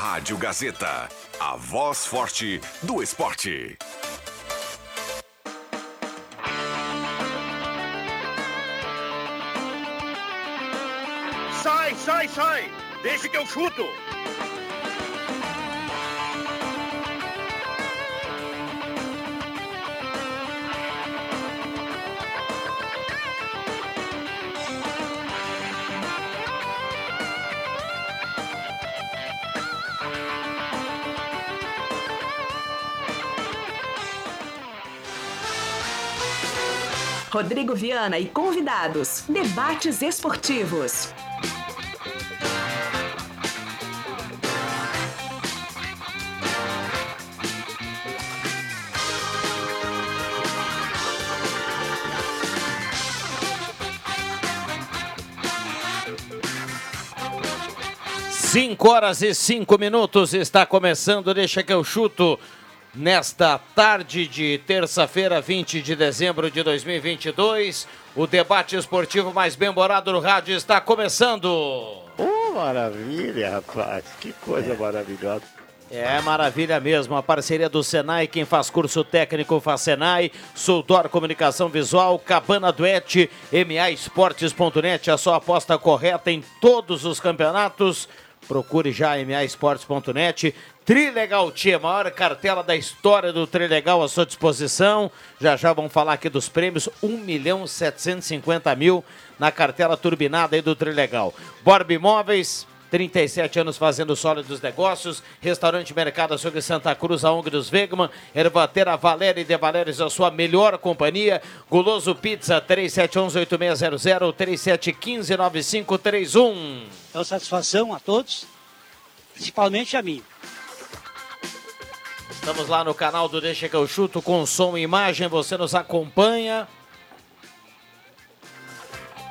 Rádio Gazeta, a voz forte do esporte. Sai, sai, sai! Deixa que eu chuto! Rodrigo Viana e convidados. Debates esportivos. Cinco horas e cinco minutos está começando, deixa que eu chuto nesta tarde de terça-feira, 20 de dezembro de 2022. O debate esportivo mais bem-bolado no rádio está começando. Oh, maravilha, rapaz. Que coisa maravilhosa. É maravilha mesmo, a parceria do Senai, quem faz curso técnico faz Senai, Sultor Comunicação Visual, Cabana Duete, MAEsportes.net, a sua aposta correta em todos os campeonatos. Procure já maesportes.net. Trilegal Tia, maior cartela da história do Trilegal à sua disposição. Já já vamos falar aqui dos prêmios, 1 milhão 750 mil na cartela turbinada aí do Trilegal. Borb Imóveis, 37 anos fazendo sólidos negócios. Restaurante Mercado Açougue Santa Cruz, a ONG dos Vegman. Ervatera Valéria e De Valérios, a sua melhor companhia. Guloso Pizza, 3711-8600, 3715-9531. É uma satisfação a todos, principalmente a mim. Estamos lá no canal do Deixa que eu chuto com som e imagem. Você nos acompanha.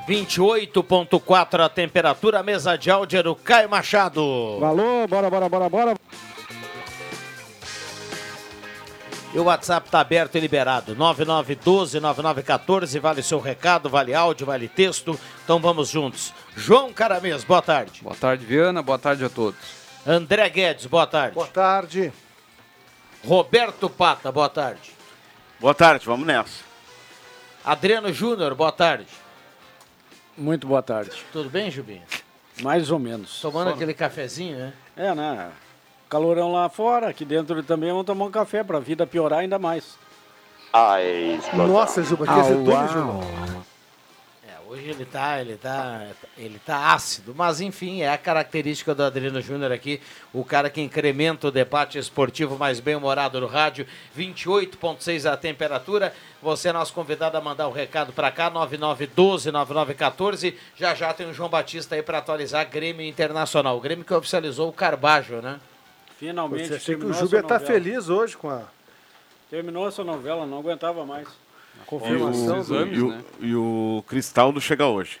28.4 a temperatura, mesa de áudio do Caio Machado. Alô, bora, bora, bora, bora. E o WhatsApp está aberto e liberado. 9912-9914. Vale seu recado, vale áudio, vale texto. Então vamos juntos. João Caramês, boa tarde. Boa tarde, Viana. Boa tarde a todos. André Guedes, boa tarde. Boa tarde. Roberto Pata, boa tarde. Boa tarde, vamos nessa. Adriano Júnior, boa tarde. Muito boa tarde. Tudo bem, Jubinho? Mais ou menos. Tomando aquele cafezinho, né? É, né? Calorão lá fora, aqui dentro também vamos tomar um café para a vida piorar ainda mais. Ai, Nossa, Juba, que azedume, Juba. Hoje ele tá, ele tá, ele tá ácido, mas enfim, é a característica do Adriano Júnior aqui, o cara que incrementa o debate esportivo mais bem-humorado no rádio, 28.6 a temperatura. Você é nosso convidado a mandar o recado para cá, 9912-9914. Já já tem o João Batista aí para atualizar Grêmio Internacional. O Grêmio que oficializou o Carbajo, né? Finalmente. Eu achei que o essa tá novela. feliz hoje com a Terminou essa novela, não aguentava mais. Confirmação. os do- exames, E o, né? e o Cristaldo chega hoje.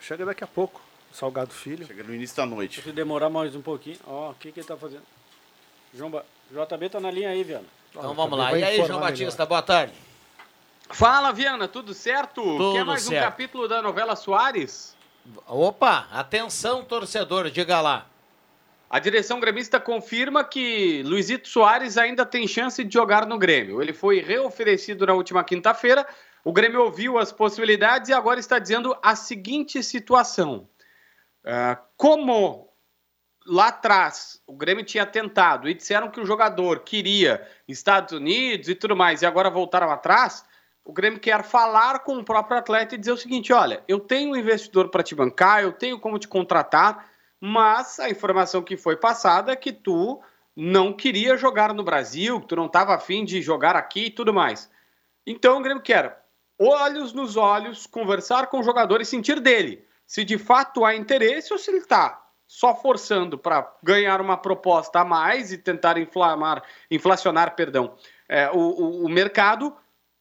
Chega daqui a pouco. Salgado Filho. Chega no início da noite. Se demorar mais um pouquinho. Ó, o que, que ele tá fazendo? João ba... JB tá na linha aí, Viana. Então vamos lá. E aí, João melhor. Batista, boa tarde. Fala, Viana, tudo certo? Tudo Quer mais certo. um capítulo da novela Soares? Opa, atenção, torcedor, diga lá. A direção gremista confirma que Luizito Soares ainda tem chance de jogar no Grêmio. Ele foi reoferecido na última quinta-feira. O Grêmio ouviu as possibilidades e agora está dizendo a seguinte situação: Ah, como lá atrás o Grêmio tinha tentado e disseram que o jogador queria Estados Unidos e tudo mais, e agora voltaram atrás, o Grêmio quer falar com o próprio atleta e dizer o seguinte: olha, eu tenho um investidor para te bancar, eu tenho como te contratar, mas a informação que foi passada é que tu não queria jogar no Brasil, que tu não estava afim de jogar aqui e tudo mais. Então o Grêmio quer olhos nos olhos, conversar com o jogador e sentir dele se de fato há interesse ou se ele está só forçando para ganhar uma proposta a mais e tentar inflamar, inflacionar, perdão, é, o, o- o mercado,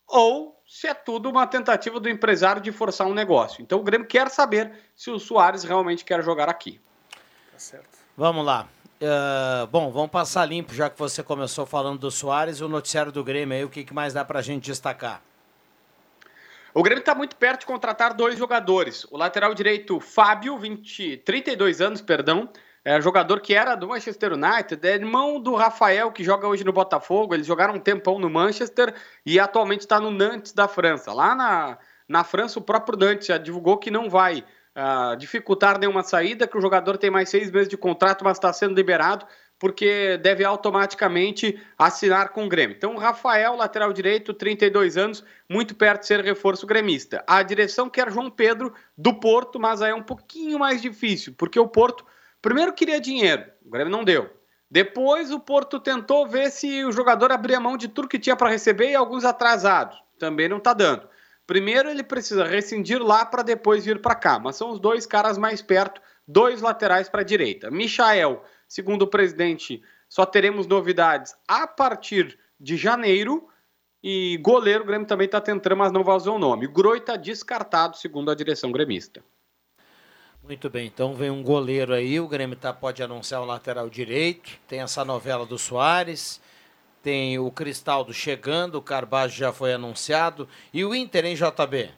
ou se é tudo uma tentativa do empresário de forçar um negócio. Então o Grêmio quer saber se o Soares realmente quer jogar aqui. Tá certo. Vamos lá. Ah, bom, vamos passar limpo, já que você começou falando do Soares, o noticiário do Grêmio aí, o que, que mais dá pra gente destacar? O Grêmio está muito perto de contratar dois jogadores. O lateral direito Fábio, 20, 32 anos, perdão, é jogador que era do Manchester United, é irmão do Rafael, que joga hoje no Botafogo. Eles jogaram um tempão no Manchester e atualmente está no Nantes da França. Lá na, na França, o próprio Nantes já divulgou que não vai dificultar nenhuma saída, que o jogador tem mais seis meses de contrato, mas está sendo liberado porque deve automaticamente assinar com o Grêmio. Então, o Rafael, lateral direito, 32 anos, muito perto de ser reforço gremista. A direção quer João Pedro do Porto, mas aí é um pouquinho mais difícil, porque o Porto primeiro queria dinheiro, o Grêmio não deu. Depois o Porto tentou ver se o jogador abria mão de tudo que tinha para receber e alguns atrasados. Também não está dando. Primeiro ele precisa rescindir lá para depois vir para cá, mas são os dois caras mais perto, dois laterais para a direita. Michael Segundo o presidente, só teremos novidades a partir de janeiro. E goleiro, o Grêmio também está tentando, mas não usar o nome. O Groi está descartado, segundo a direção gremista. Muito bem, então vem um goleiro aí, o Grêmio tá, pode anunciar o lateral direito, tem essa novela do Soares, tem o Cristaldo chegando, o Carbajo já foi anunciado, e o Inter em JB?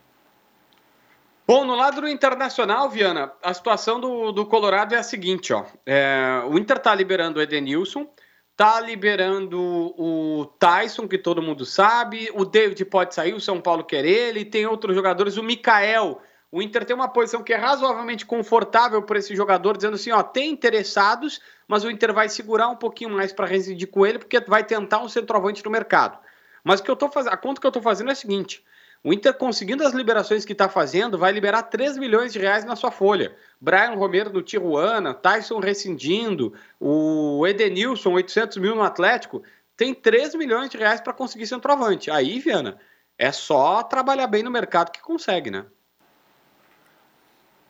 Bom, no lado do Internacional, Viana, a situação do, do Colorado é a seguinte, ó. É, o Inter tá liberando o Edenilson, tá liberando o Tyson, que todo mundo sabe, o David pode sair, o São Paulo quer ele, tem outros jogadores, o Mikael. O Inter tem uma posição que é razoavelmente confortável para esse jogador, dizendo assim, ó, tem interessados, mas o Inter vai segurar um pouquinho mais para residir com ele, porque vai tentar um centroavante no mercado. Mas o que eu tô fazendo, a conta que eu estou fazendo é a seguinte: o Inter, conseguindo as liberações que está fazendo, vai liberar 3 milhões de reais na sua folha. Brian Romero no Tijuana, Tyson rescindindo, o Edenilson, 800 mil no Atlético. Tem 3 milhões de reais para conseguir centroavante. Aí, Viana, é só trabalhar bem no mercado que consegue, né?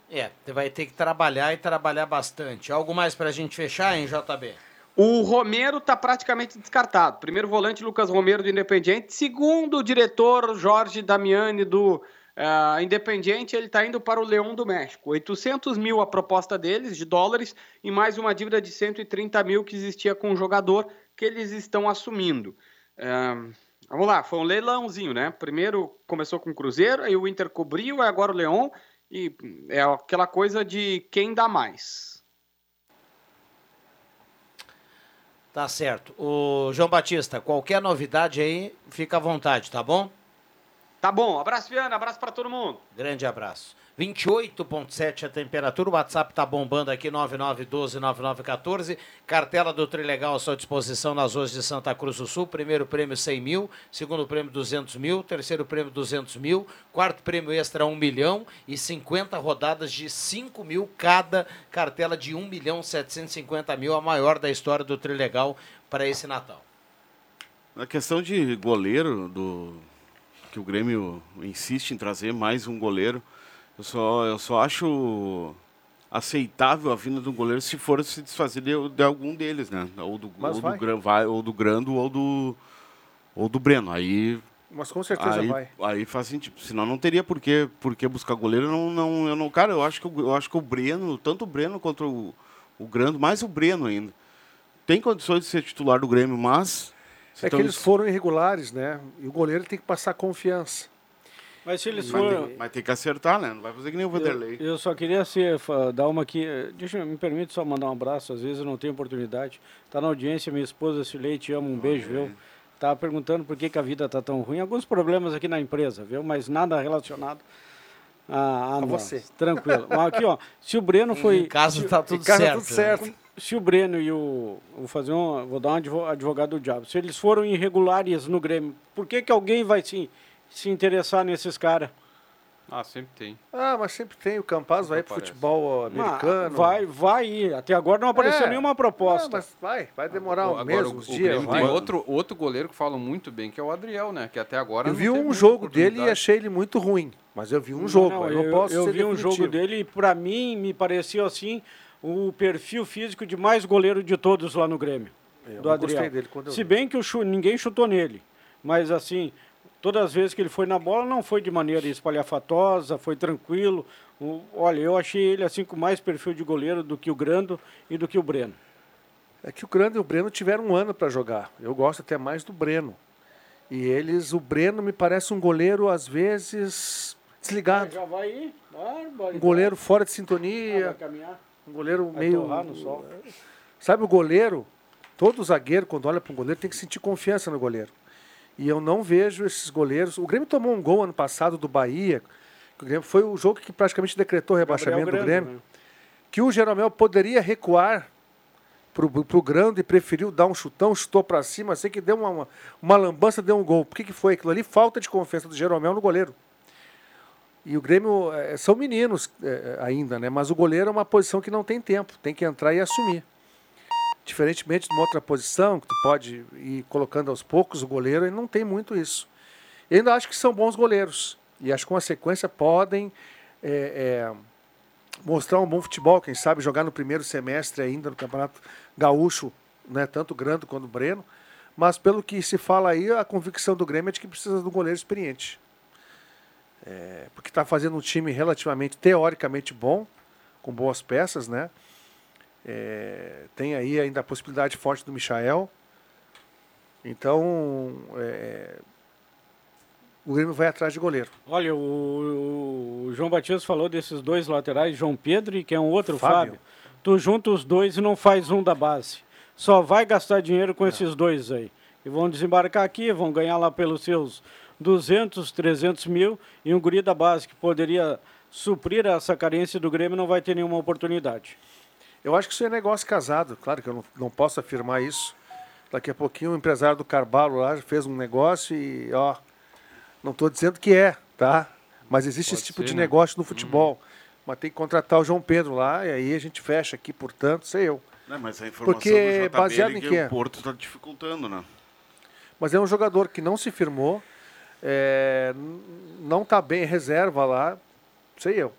É, vai ter que trabalhar e trabalhar bastante. Algo mais para a gente fechar, hein, JB? O Romero está praticamente descartado. Primeiro volante, Lucas Romero do Independiente. Segundo o diretor, Jorge Damiani do uh, Independiente, ele está indo para o Leão do México. 800 mil a proposta deles, de dólares, e mais uma dívida de 130 mil que existia com o jogador, que eles estão assumindo. Uh, vamos lá, foi um leilãozinho, né? Primeiro começou com o Cruzeiro, aí o Inter cobriu, agora o Leão, e é aquela coisa de quem dá mais. Tá certo. O João Batista, qualquer novidade aí, fica à vontade, tá bom? Tá bom. Abraço, Viana. Abraço para todo mundo. Grande abraço. 28,7 a temperatura. O WhatsApp tá bombando aqui, 9912-9914. Cartela do Trilegal à sua disposição nas ruas de Santa Cruz do Sul. Primeiro prêmio 100 mil, segundo prêmio 200 mil, terceiro prêmio 200 mil, quarto prêmio extra 1 milhão e 50 rodadas de 5 mil cada. Cartela de 1 milhão 750 mil, a maior da história do Trilegal para esse Natal. A questão de goleiro, do que o Grêmio insiste em trazer mais um goleiro eu só, eu só acho aceitável a vinda do goleiro se for se desfazer de, de algum deles, né? Ou do, ou do, Gran, vai, ou do Grando ou do, ou do Breno. Aí mas com certeza aí, vai. Aí faz sentido. Senão não teria por que, por que buscar goleiro. Não, não, eu não, cara, eu acho que eu acho que o Breno, tanto o Breno quanto o, o Grando, mais o Breno ainda, tem condições de ser titular do Grêmio, mas. É que eles foram irregulares, né? E o goleiro tem que passar confiança. Mas se eles forem. Mas tem que acertar, né? Não vai fazer que nem o Vanderlei. Eu, eu só queria ser, dar uma aqui. Deixa me permite só mandar um abraço, às vezes eu não tenho oportunidade. Tá na audiência, minha esposa Silei, te amo, um beijo, viu? Tá perguntando por que, que a vida tá tão ruim. Alguns problemas aqui na empresa, viu? Mas nada relacionado a, a, a você. Tranquilo. aqui, ó. Se o Breno foi. Em casa se, tá tudo casa certo. Tudo certo. Se o Breno e o. Vou fazer um. Vou dar um advogado do diabo. Se eles foram irregulares no Grêmio, por que, que alguém vai se, se interessar nesses caras? Ah, sempre tem. Ah, mas sempre tem. O Campaz vai para futebol americano. Ah, vai, vai ir. Até agora não apareceu é. nenhuma proposta. mas vai, vai demorar agora, um mês, o, uns dias. Tem outro, outro goleiro que fala muito bem, que é o Adriel, né? Que até agora Eu vi um jogo dele e achei ele muito ruim. Mas eu vi um jogo. Não, eu, eu, posso eu vi definitivo. um jogo dele e para mim me pareceu assim o perfil físico de mais goleiro de todos lá no Grêmio. Eu do Adriel. Dele Se bem que o, ninguém chutou nele. Mas assim, Todas as vezes que ele foi na bola, não foi de maneira espalhafatosa, foi tranquilo. O, olha, eu achei ele assim com mais perfil de goleiro do que o Grando e do que o Breno. É que o Grando e o Breno tiveram um ano para jogar. Eu gosto até mais do Breno. E eles, o Breno me parece um goleiro, às vezes, desligado. Já vai ir? Um goleiro fora de sintonia. Um goleiro meio. No sol. Sabe o goleiro? Todo zagueiro, quando olha para um goleiro, tem que sentir confiança no goleiro. E eu não vejo esses goleiros. O Grêmio tomou um gol ano passado do Bahia. O Grêmio foi o jogo que praticamente decretou o rebaixamento Grande, do Grêmio. Né? Que o Jeromel poderia recuar para o grande e preferiu dar um chutão, chutou para cima, sei que deu uma, uma, uma, lambança, deu um gol. Por que, que foi aquilo ali? Falta de confiança do Jeromel no goleiro. E o Grêmio é, são meninos é, ainda, né? Mas o goleiro é uma posição que não tem tempo, tem que entrar e assumir. Diferentemente de uma outra posição, que tu pode ir colocando aos poucos, o goleiro ele não tem muito isso. Eu ainda acho que são bons goleiros. E acho que com a sequência podem é, mostrar um bom futebol, quem sabe jogar no primeiro semestre ainda no Campeonato Gaúcho, né, tanto o Grando quanto o Breno. Mas pelo que se fala aí, a convicção do Grêmio é de que precisa de um goleiro experiente. É, porque está fazendo um time relativamente, teoricamente bom, com boas peças, né? É, tem aí ainda a possibilidade forte do Michael. Então, é, o Grêmio vai atrás de goleiro. Olha, o, o, João Batista falou desses dois laterais, João Pedro e que é um outro, Fábio. Fábio. Tu junta os dois e não faz um da base. Só vai gastar dinheiro com esses dois aí. E vão desembarcar aqui, vão ganhar lá pelos seus 200, 300 mil. E um guri da base que poderia suprir essa carência do Grêmio não vai ter nenhuma oportunidade. Eu acho que isso é negócio casado. Claro que eu não, não posso afirmar isso. Daqui a pouquinho o empresário do Carvalho lá fez um negócio e, ó, não estou dizendo que é, tá? Mas existe Pode esse tipo ser, de né? negócio no futebol. Hum. Mas tem que contratar o João Pedro lá e aí a gente fecha aqui, portanto, sei eu. Não, mas a informação Porque do JB baseado em que o Porto está dificultando, né? Mas é um jogador que não se firmou, é, não está bem reserva lá, sei eu.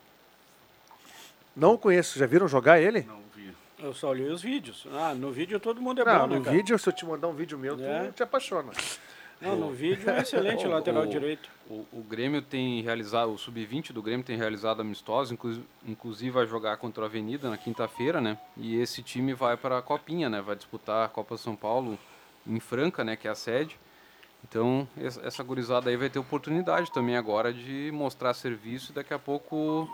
Não o conheço. Já viram jogar ele? Não vi. Eu só olhei os vídeos. Ah, no vídeo todo mundo é não, bom, né, no cara? vídeo, se eu te mandar um vídeo meu, é. tu te apaixona. Não, no vídeo é excelente o, lateral o, direito. O, o, Grêmio tem realizado, o Sub-20 do Grêmio tem realizado amistosos, inclu, inclusive vai jogar contra a Avenida na quinta-feira, né? E esse time vai para a Copinha, né? Vai disputar a Copa São Paulo em Franca, né? Que é a sede. Então, essa gurizada aí vai ter oportunidade também agora de mostrar serviço e daqui a pouco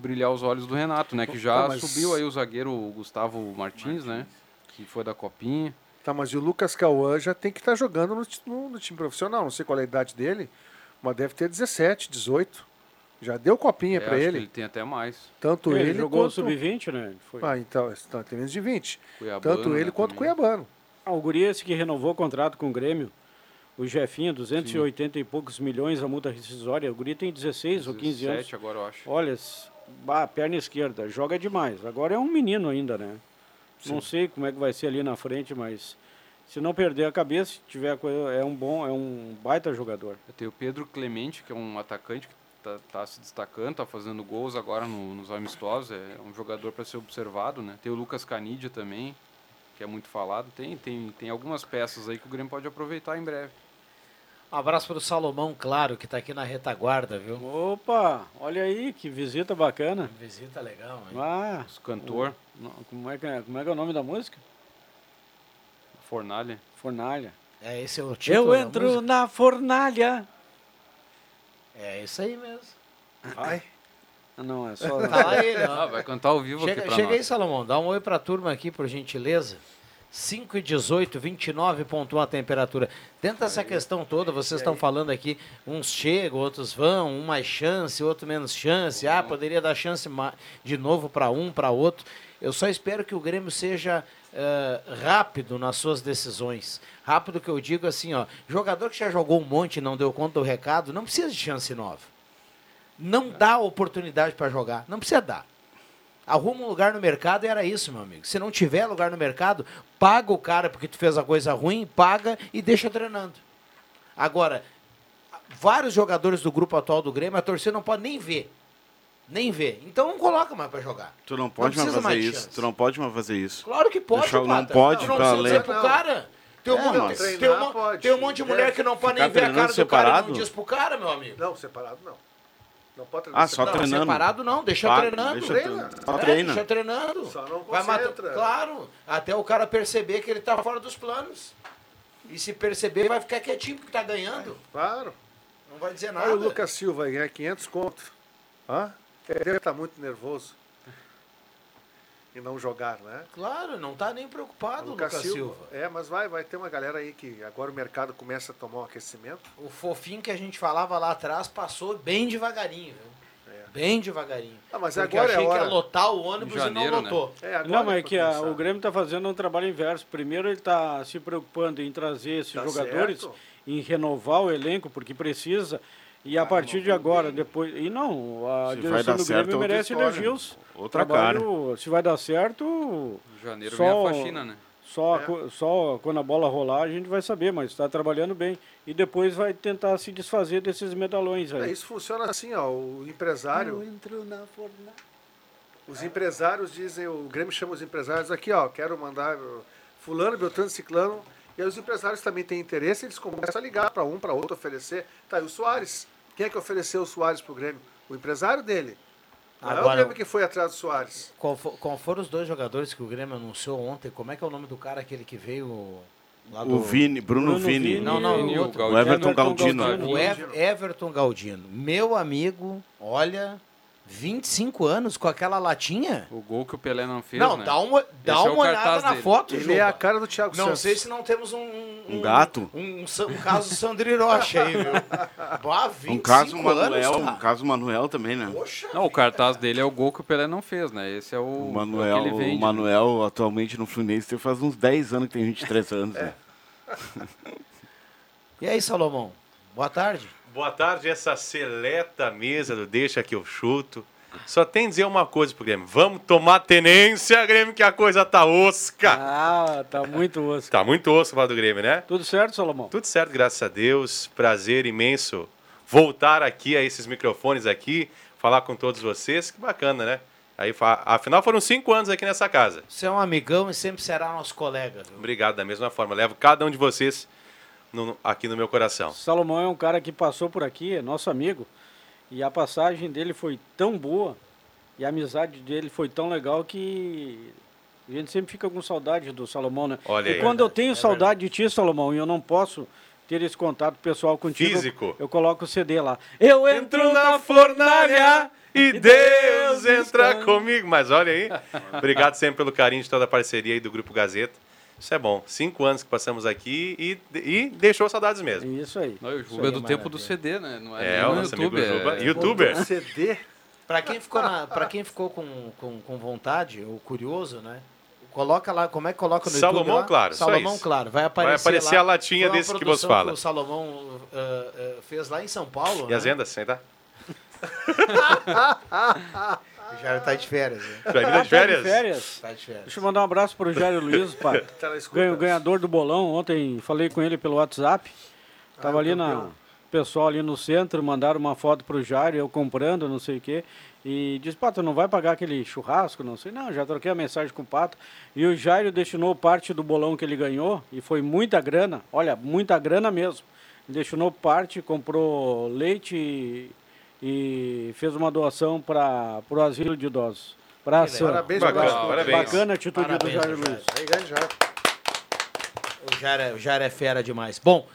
brilhar os olhos do Renato, né? Que já tá, mas... subiu aí o zagueiro Gustavo Martins, Martins, né? Que foi da Copinha. Tá, mas e o Lucas Cauã já tem que estar tá jogando no, no, no, time profissional. Não sei qual é a idade dele, mas deve ter 17, 18. Já deu copinha é, para ele. ele tem até mais. Tanto ele, ele jogou quanto... sub-20, né? Foi. Ah, então, então, tem menos de 20. Cuiabano, Tanto ele né, quanto o Cuiabano. Ah, o Guri esse que renovou o contrato com o Grêmio, o Jefinho, 280 Sim. e poucos milhões a multa rescisória. O Guri tem 16 ou 15 anos. agora, eu acho. Olha, bah, perna esquerda, joga demais. Agora é um menino ainda, né? Sim. Não sei como é que vai ser ali na frente, mas se não perder a cabeça, tiver coisa, é um bom, é um baita jogador. Tem o Pedro Clemente, que é um atacante que está tá se destacando, está fazendo gols agora no, nos amistosos, é um jogador para ser observado, né? Tem o Lucas Canidia também, que é muito falado. Tem, tem, tem algumas peças aí que o Grêmio pode aproveitar em breve. Um abraço para o Salomão, claro, que está aqui na retaguarda, viu? Opa, olha aí, que visita bacana. Visita legal, hein? Ah, Os cantor. O, como, é que é, como é que é o nome da música? Fornalha. Fornalha. É, esse é o título Eu entro na fornalha. É isso aí mesmo. Vai. Ah, não, é só. Tá lá ele, ó. Ah, vai cantar ao vivo chega, aqui pra Chega nós. aí, Salomão. Dá um oi pra turma aqui, por gentileza. 5 e 18, 29.1 a temperatura. Dentro dessa questão toda, vocês estão falando aqui, uns chegam, outros vão, um mais chance, outro menos chance. Ah, poderia dar chance de novo para um, para outro. Eu só espero que o Grêmio seja uh, rápido nas suas decisões. Rápido que eu digo assim, ó, jogador que já jogou um monte e não deu conta do recado, não precisa de chance nova. Não dá oportunidade para jogar, não precisa dar. Arruma um lugar no mercado e era isso, meu amigo. Se não tiver lugar no mercado, paga o cara porque tu fez a coisa ruim, paga e deixa treinando. Agora, vários jogadores do grupo atual do Grêmio, a torcida não pode nem ver. Nem ver. Então não coloca mais para jogar. Tu não pode não mais fazer mais isso. Tu não pode mais fazer isso. Claro que pode, Deixa, Não pode não, pra ler. pro cara. Tem um, é, monte, tem, um, tem um monte de mulher que não pode nem ver a cara do cara e não diz pro cara, meu amigo. Não, separado não. Não pode treinar. Ah, só não, treinando. separado não, deixa ah, treinando. Deixa treina. Só treina. Deixa treinando. Só não Vai matar, Claro, até o cara perceber que ele tá fora dos planos. E se perceber, vai ficar quietinho porque tá ganhando. É, claro. Não vai dizer nada. Olha o Lucas Silva ganhar 500 conto. Hã? Ele deve estar tá muito nervoso. E não jogar, né? Claro, não está nem preocupado, o Lucas, Lucas Silva. Silva. É, mas vai, vai ter uma galera aí que agora o mercado começa a tomar um aquecimento. O fofinho que a gente falava lá atrás passou bem devagarinho, viu? É. Bem devagarinho. Ah, mas Porque agora achei é hora... que ia lotar o ônibus janeiro, e não né? lotou. Né? É, não, mas é que a, o Grêmio está fazendo um trabalho inverso. Primeiro ele está se preocupando em trazer esses tá jogadores, certo. em renovar o elenco, porque precisa. E a partir de agora, depois. E não, a se direção do Grêmio merece elogios. Outra trabalho, cara. Se vai dar certo. Janeiro só, vem a faxina, né? Só, é. só quando a bola rolar a gente vai saber, mas está trabalhando bem. E depois vai tentar se desfazer desses medalhões aí. É, isso funciona assim, ó. O empresário. Os empresários dizem, o Grêmio chama os empresários aqui, ó, quero mandar fulano, Beltrano, Ciclano. E aí os empresários também têm interesse, eles começam a ligar para um, para outro, oferecer. Tá aí o Soares. Quem é que ofereceu o Soares para o Grêmio? O empresário dele. Não Agora, é o Grêmio que foi atrás do Soares. Qual, for, qual foram os dois jogadores que o Grêmio anunciou ontem? Como é que é o nome do cara, aquele que veio lá do... O Vini, Bruno, Bruno Vini. Vini. Não, não, o, outro, o Everton, Galdino. Galdino. O Everton Galdino. Meu amigo, olha, 25 anos com aquela latinha? O gol que o Pelé não fez, Não, né? dá uma, dá é uma olhada na dele. foto, Ele é a cara do Thiago Não Santos. sei se não temos um... Um, um gato? Um, um, um caso do Sandri Rocha aí, viu? Bah, um caso Manuel, anos, um caso Manuel também, né? Poxa não, o cartaz dele é o gol que o Pelé não fez, né? Esse é o, o Manuel, o, vende, o Manuel né? atualmente no Fluminense faz uns 10 anos que tem 23 anos, é. né? E aí, Salomão? Boa tarde. Boa tarde, essa seleta mesa do Deixa que eu chuto. Só tem dizer uma coisa pro Grêmio. Vamos tomar tenência, Grêmio, que a coisa tá osca. Ah, tá muito osca. Tá muito osca lá do Grêmio, né? Tudo certo, Salomão? Tudo certo, graças a Deus. Prazer imenso voltar aqui a esses microfones aqui, falar com todos vocês. Que bacana, né? Aí, afinal, foram cinco anos aqui nessa casa. Você é um amigão e sempre será nosso colega. Viu? Obrigado, da mesma forma. Levo cada um de vocês no, aqui no meu coração. Salomão é um cara que passou por aqui, é nosso amigo. E a passagem dele foi tão boa e a amizade dele foi tão legal que a gente sempre fica com saudade do Salomão, né? Olha e aí, quando eu tenho é saudade verdade. de ti, Salomão, e eu não posso ter esse contato pessoal contigo, Físico. Eu, eu coloco o CD lá. Eu entro na fornalha e Deus entra comigo. Mas olha aí, obrigado sempre pelo carinho de toda a parceria aí do Grupo Gazeta. Isso é bom. Cinco anos que passamos aqui e, e deixou saudades mesmo. Isso aí. Não, o Juba é do tempo do CD, né? Não é, é o nosso YouTube, amigo Juba. É... Youtuber. CD? Para quem ficou, na, pra quem ficou com, com, com vontade, ou curioso, né? Coloca lá, como é que coloca no Salomão YouTube? Lá? Claro. Salomão Claro. Vai aparecer, vai aparecer lá. a latinha desse que você fala. Que o Salomão uh, uh, fez lá em São Paulo. E né? as vendas, senta. Jairo tá de férias. Né? Tá de férias? Tá de férias. Tá de férias. Deixa eu mandar um abraço pro Jairo Luiz, pá. Tá Ganho, ganhador do bolão. Ontem falei com ele pelo WhatsApp. Tava ah, ali na pessoal ali no centro, mandaram uma foto pro Jairo, eu comprando, não sei o quê. E disse, Pato, não vai pagar aquele churrasco? Não sei. Não, já troquei a mensagem com o Pato. E o Jairo destinou parte do bolão que ele ganhou, e foi muita grana, olha, muita grana mesmo. Destinou parte, comprou leite e fez uma doação para o asilo de idosos. Pra parabéns, bacana, parabéns. Bacana a atitude parabéns, do Jair Luiz. O Jair, é, o Jair é fera demais. Bom,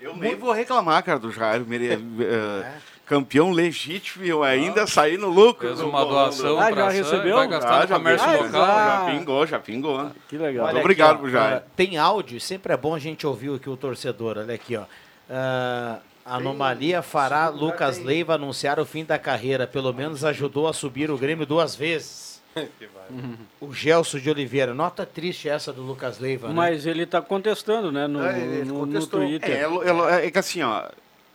eu nem vou reclamar, cara, do Jair. Mere... uh, campeão legítimo e eu ainda ah, saí no lucro. Fez uma doação ah, já recebeu? Vai gastar ah, no comércio já, local. Já pingou, já pingou. Que legal. Muito obrigado aqui, pro Jair. tem áudio, sempre é bom a gente ouvir aqui o torcedor. Olha aqui, ó. Uh, Anomalia fará Lucas Leiva anunciar o fim da carreira. Pelo menos ajudou a subir o Grêmio duas vezes. o Gelson de Oliveira. Nota triste essa do Lucas Leiva. Né? Mas ele está contestando, né? No, é, no, no Twitter. É, é, é, que assim, ó.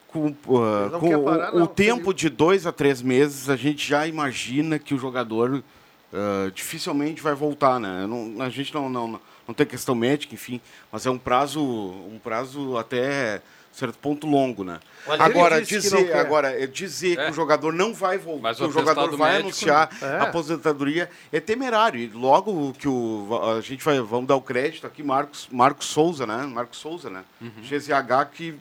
Com, uh, com parar, o, não, o tempo ele... de dois a três meses, a gente já imagina que o jogador uh, dificilmente vai voltar, né? Não, a gente não, não, não tem questão médica, enfim, mas é um prazo, um prazo até certo ponto longo, né? agora dizer, agora dizer é. que o jogador não vai voltar, que o jogador vai médico, anunciar é. a aposentadoria é temerário. E logo que o a gente vai vamos dar o crédito aqui Marcos Marcos Souza, né? Marcos Souza, né? Uhum. GZH que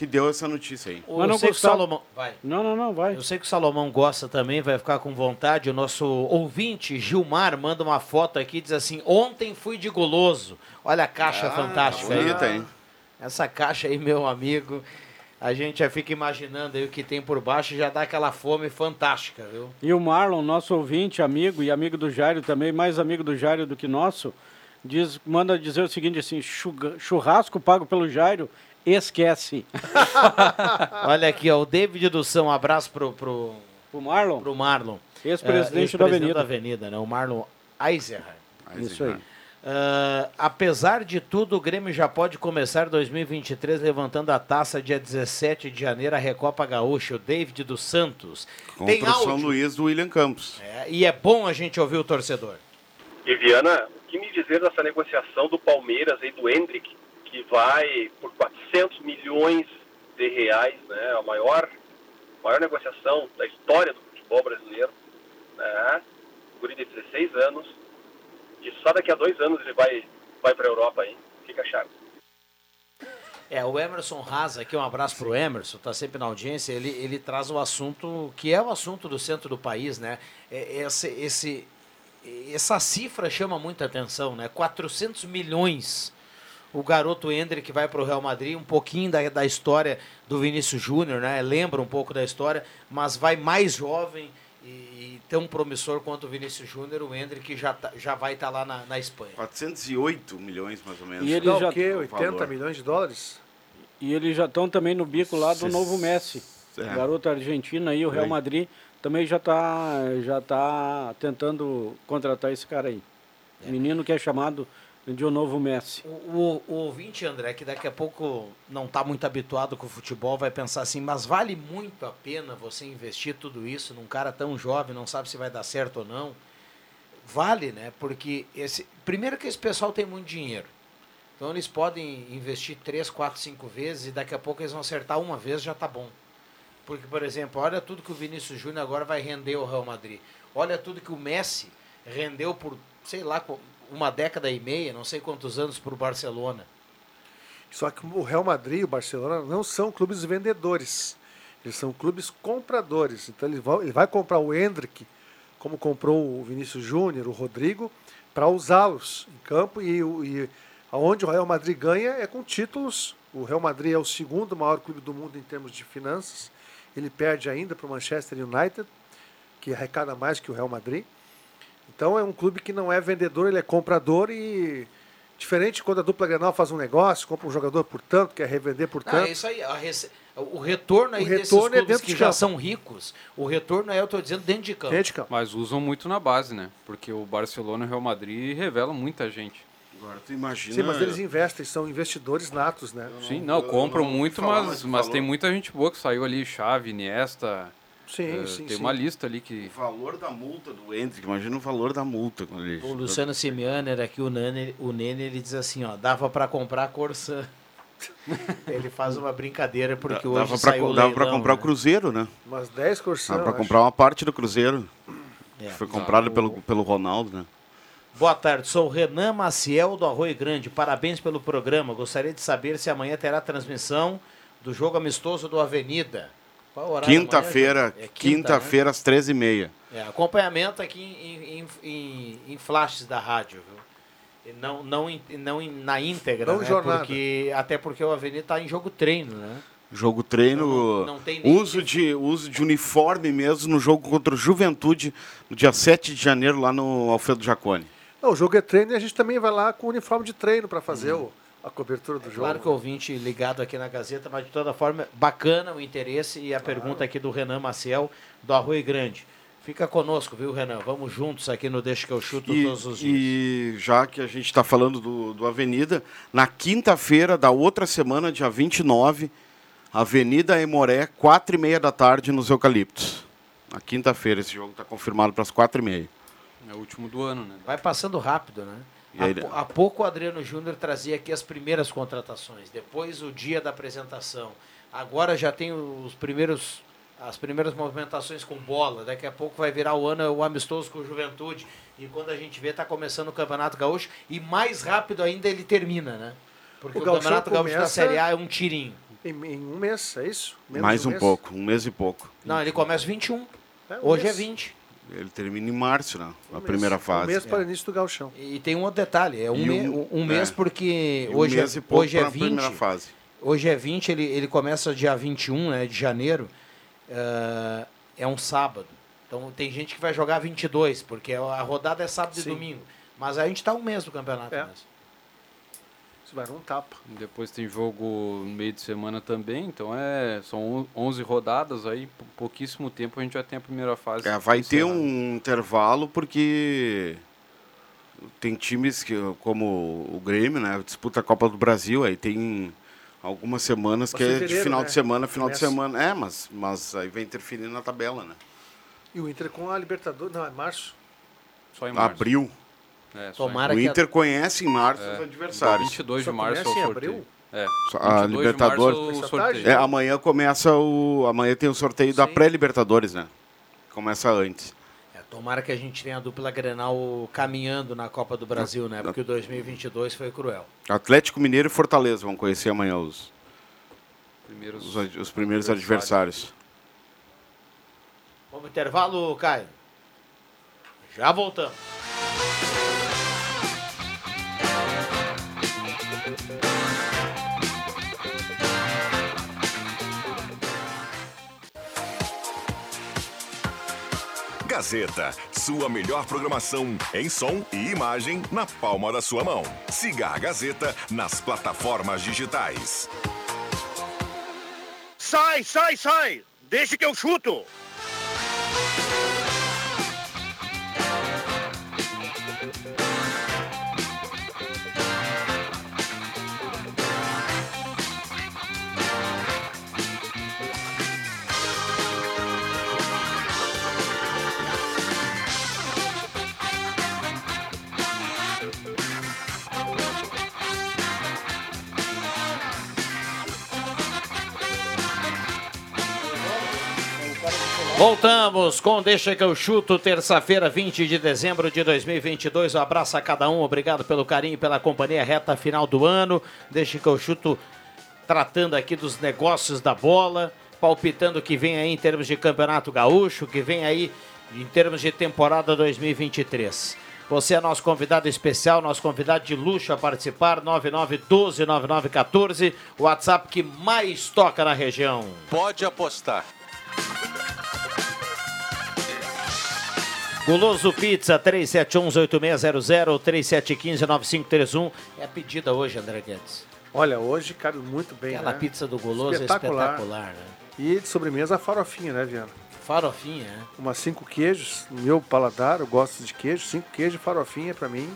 que deu essa notícia aí. Eu não sei que o Salomão. Vai. Não, não, não, vai. Eu sei que o Salomão gosta também, vai ficar com vontade. O nosso ouvinte, Gilmar, manda uma foto aqui diz assim: Ontem fui de goloso. Olha a caixa ah, fantástica bonita, aí. hein? Essa caixa aí, meu amigo. a gente já fica imaginando aí o que tem por baixo e já dá aquela fome fantástica, viu? E o Marlon, nosso ouvinte, amigo e amigo do Jairo também, mais amigo do Jairo do que nosso, diz, manda dizer o seguinte assim, churrasco pago pelo Jairo, esquece. Olha aqui, ó, o David do São, um abraço pro, pro, pro Marlon. Pro Marlon. Ex-presidente uh, ex da Avenida. da Avenida, né? O Marlon Eisenheim. Isso aí. Uh, apesar de tudo, o Grêmio já pode começar 2023 levantando a taça dia 17 de janeiro, a Recopa Gaúcha, o David dos Santos. Contra Tem o São Luís do William Campos. É, e é bom a gente ouvir o torcedor. E Viana, o que me dizer dessa negociação do Palmeiras e do Hendrick, que vai por 400 milhões de reais, né, a maior, maior negociação da história do futebol brasileiro, né, o guri de 16 anos, e só daqui a dois anos ele vai, vai para a Europa aí. Fica chato. É, o Emerson Raza, aqui um abraço para o Emerson, está sempre na audiência, ele, ele traz o assunto, que é o assunto do centro do país, né? É, esse, esse, essa cifra chama muita atenção, né? 400 milhões o garoto Hendrick vai para o Real Madrid, um pouquinho da, da história do Vinícius Júnior, né? Lembra um pouco da história, mas vai mais jovem, e tão promissor quanto o Vinícius Júnior, o Hendrick já, tá, já vai estar tá lá na, na Espanha. 408 milhões, mais ou menos. E eles já o quê? 80 valor. milhões de dólares? E eles já estão também no bico lá do novo Messi. É. Garoto argentino aí, o Real Madrid também já está já tá tentando contratar esse cara aí. É. Menino que é chamado de um novo Messi. O, o, o, ouvinte, André, que daqui a pouco não está muito habituado com o futebol, vai pensar assim, mas vale muito a pena você investir tudo isso num cara tão jovem, não sabe se vai dar certo ou não? Vale, né? Porque esse, primeiro que esse pessoal tem muito dinheiro. Então eles podem investir três, quatro, cinco vezes e daqui a pouco eles vão acertar uma vez já tá bom. Porque, por exemplo, olha tudo que o Vinícius Júnior agora vai render ao Real Madrid. Olha tudo que o Messi rendeu por, sei lá, uma década e meia, não sei quantos anos, para o Barcelona. Só que o Real Madrid e o Barcelona não são clubes vendedores. Eles são clubes compradores. Então ele vai, ele vai comprar o Hendrick, como comprou o Vinícius Júnior, o Rodrigo, para usá-los em campo. E, e aonde o Real Madrid ganha é com títulos. O Real Madrid é o segundo maior clube do mundo em termos de finanças. Ele perde ainda para o Manchester United, que arrecada mais que o Real Madrid. Então é um clube que não é vendedor, ele é comprador e diferente quando a dupla Grenal faz um negócio, compra um jogador por tanto, quer revender por ah, tanto. Ah, isso aí, rece... o retorno aí o retorno desses é clubes que já são ricos, o retorno é, eu estou dizendo, dentro de campo. Dentro de campo. Mas usam muito na base, né? Porque o Barcelona e o Real Madrid revelam muita gente. Agora tu imagina. Sim, mas eles investem, são investidores natos, né? Sim, não, compram não muito, mas, mas tem muita gente boa que saiu ali, Chave, Iniesta, Sim, uh, sim, Tem sim. uma lista ali que. O valor da multa do Hendrick, imagina o valor da multa. Quando ele... O Luciano Simianer aqui, o Nene, o Nene, ele diz assim, ó, dava para comprar a Corsã. ele faz uma brincadeira porque hoje dava pra, saiu Dava para comprar né? o Cruzeiro, né? Umas 10 Corsã. Dava para comprar uma parte do Cruzeiro. É. Foi comprado o... pelo, pelo Ronaldo, né? Boa tarde, sou o Renan Maciel do Arroio Grande. Parabéns pelo programa. Gostaria de saber se amanhã terá transmissão do jogo amistoso do Avenida. Quinta-feira, é quinta-feira né? às 13h30. É, acompanhamento aqui em, em, em, em, flashes da rádio, viu? Não, não, não na íntegra, não né? Porque, até porque o Avenida está em jogo treino, né? Jogo treino, não, não uso, de, uso de uniforme mesmo no jogo contra o Juventude, no dia 7 de janeiro, lá no Alfredo Jacone. Não, o jogo é treino e a gente também vai lá com o uniforme de treino para fazer uhum. o a cobertura do é jogo. Claro que o ouvinte ligado aqui na Gazeta, mas de toda forma, bacana o interesse e a claro. pergunta aqui do Renan Maciel, do Arroio Grande. Fica conosco, viu, Renan? Vamos juntos aqui no Deixa que eu chuto e, todos os dias. E já que a gente está falando do, do Avenida, na quinta-feira da outra semana, dia 29, Avenida Emoré, quatro e meia da tarde nos Eucaliptos. Na quinta-feira, esse jogo está confirmado para as quatro e meia. É o último do ano, né? Vai passando rápido, né? Há, há, pouco o Adriano Júnior trazia aqui as primeiras contratações, depois o dia da apresentação. Agora já tem os primeiros as primeiras movimentações com bola. Daqui a pouco vai virar o ano o amistoso com o Juventude. E quando a gente vê, está começando o Campeonato Gaúcho. E mais rápido ainda ele termina, né? Porque o, o Campeonato Gaúcho da Série A é um tirinho. Em, em um mês, é isso? Menos mais um, um pouco, um mês e pouco. Não, ele começa 21. É, um Hoje é mês. é 20. Ele termina em março, né? Um a mês, primeira fase. Um mês para o início do galchão. E tem um outro detalhe, é um, um, um mês é, porque um hoje, mês é, hoje é 20. Fase. Hoje é 20, ele, ele começa dia 21 né, de janeiro. Uh, é um sábado. Então tem gente que vai jogar 22, porque a rodada é sábado Sim. e domingo. Mas a gente está um mês do campeonato é. mesmo. Isso vai um tapa. Depois tem jogo no meio de semana também, então é são 11 rodadas aí, pouquíssimo tempo a gente já tem a primeira fase. É, vai ter um intervalo porque tem times que como o Grêmio, né, disputa a Copa do Brasil, aí tem algumas semanas mas que é de final né? de semana, final Começa. de semana. É, mas mas aí vai interferir na tabela, né? E o Inter com a Libertadores, não, é março. Só em março. Abril. É, Tomara o Inter a... conhece em março é, os adversários. 22 de março é o sorteio. É. A Libertadores. É, amanhã começa o. Amanhã tem o sorteio Sim. da pré-Libertadores, né? Começa antes. É, tomara que a gente tenha a dupla Grenal caminhando na Copa do Brasil, né? Porque o 2022 foi cruel. Atlético Mineiro e Fortaleza vão conhecer amanhã os, primeiros, os, os primeiros adversários. Vamos intervalo, Caio. Já voltamos. Gazeta, sua melhor programação em som e imagem na palma da sua mão. Siga a Gazeta nas plataformas digitais. Sai, sai, sai! Deixa que eu chuto! Voltamos com Deixa que eu chuto, terça-feira, 20 de dezembro de 2022. Um abraço a cada um, obrigado pelo carinho pela companhia reta final do ano. Deixa que eu chuto, tratando aqui dos negócios da bola, palpitando o que vem aí em termos de campeonato gaúcho, que vem aí em termos de temporada 2023. Você é nosso convidado especial, nosso convidado de luxo a participar, 9912-9914, o WhatsApp que mais toca na região. Pode apostar. Guloso Pizza 3711-8600, 3715-9531. É a pedida hoje, André Guedes. Olha, hoje cabe muito bem. Aquela né? pizza do Guloso espetacular. é espetacular, né? E de sobremesa a farofinha, né, Viana? Farofinha, é. Umas cinco queijos, no meu paladar, eu gosto de queijo, cinco queijos, farofinha pra mim.